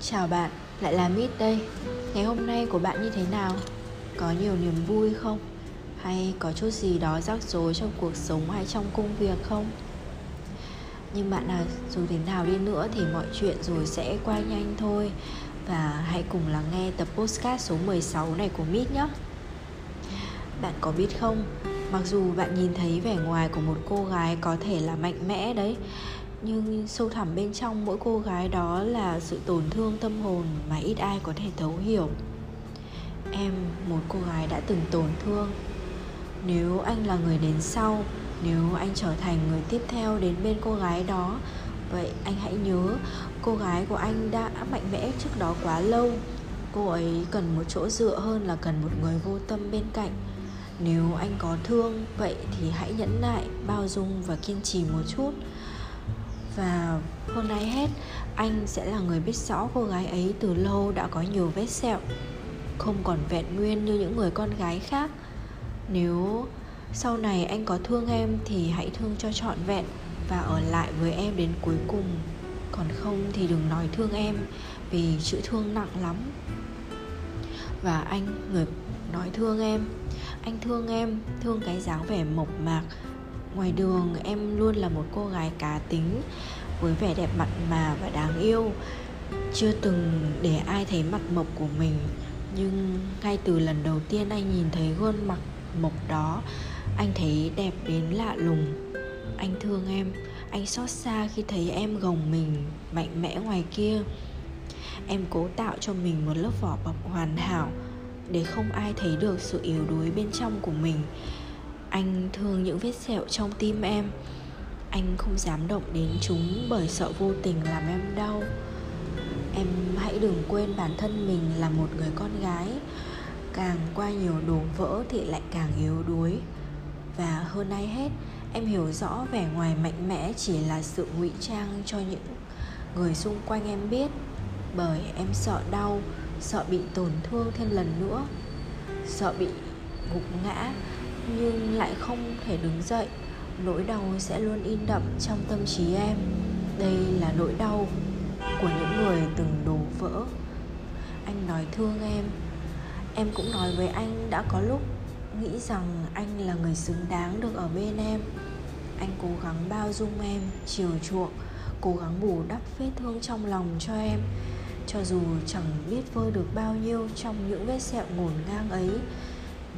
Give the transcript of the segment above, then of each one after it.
Chào bạn, lại là Mít đây Ngày hôm nay của bạn như thế nào? Có nhiều niềm vui không? Hay có chút gì đó rắc rối trong cuộc sống hay trong công việc không? Nhưng bạn à, dù thế nào đi nữa thì mọi chuyện rồi sẽ qua nhanh thôi Và hãy cùng lắng nghe tập postcard số 16 này của Mít nhé Bạn có biết không, mặc dù bạn nhìn thấy vẻ ngoài của một cô gái có thể là mạnh mẽ đấy nhưng sâu thẳm bên trong mỗi cô gái đó là sự tổn thương tâm hồn mà ít ai có thể thấu hiểu. Em, một cô gái đã từng tổn thương. Nếu anh là người đến sau, nếu anh trở thành người tiếp theo đến bên cô gái đó, vậy anh hãy nhớ, cô gái của anh đã mạnh mẽ trước đó quá lâu. Cô ấy cần một chỗ dựa hơn là cần một người vô tâm bên cạnh. Nếu anh có thương, vậy thì hãy nhẫn nại, bao dung và kiên trì một chút và hơn ai hết, anh sẽ là người biết rõ cô gái ấy từ lâu đã có nhiều vết sẹo, không còn vẹn nguyên như những người con gái khác. Nếu sau này anh có thương em thì hãy thương cho trọn vẹn và ở lại với em đến cuối cùng. Còn không thì đừng nói thương em vì chữ thương nặng lắm. Và anh, người nói thương em, anh thương em, thương cái dáng vẻ mộc mạc ngoài đường, em luôn là một cô gái cá tính, với vẻ đẹp mặn mà và đáng yêu. Chưa từng để ai thấy mặt mộc của mình, nhưng ngay từ lần đầu tiên anh nhìn thấy gương mặt mộc đó, anh thấy đẹp đến lạ lùng. Anh thương em, anh xót xa khi thấy em gồng mình mạnh mẽ ngoài kia. Em cố tạo cho mình một lớp vỏ bọc hoàn hảo để không ai thấy được sự yếu đuối bên trong của mình anh thương những vết sẹo trong tim em. Anh không dám động đến chúng bởi sợ vô tình làm em đau. Em hãy đừng quên bản thân mình là một người con gái. Càng qua nhiều đổ vỡ thì lại càng yếu đuối. Và hơn ai hết, em hiểu rõ vẻ ngoài mạnh mẽ chỉ là sự ngụy trang cho những người xung quanh em biết. Bởi em sợ đau, sợ bị tổn thương thêm lần nữa, sợ bị gục ngã nhưng lại không thể đứng dậy. Nỗi đau sẽ luôn in đậm trong tâm trí em. Đây là nỗi đau của những người từng đổ vỡ. Anh nói thương em. Em cũng nói với anh đã có lúc nghĩ rằng anh là người xứng đáng được ở bên em. Anh cố gắng bao dung em, chiều chuộng, cố gắng bù đắp vết thương trong lòng cho em. Cho dù chẳng biết vơi được bao nhiêu trong những vết sẹo ngổn ngang ấy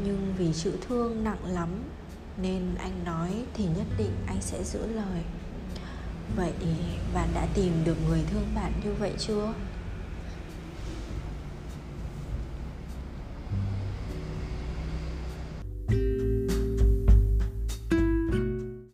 nhưng vì chữ thương nặng lắm nên anh nói thì nhất định anh sẽ giữ lời. Vậy bạn đã tìm được người thương bạn như vậy chưa?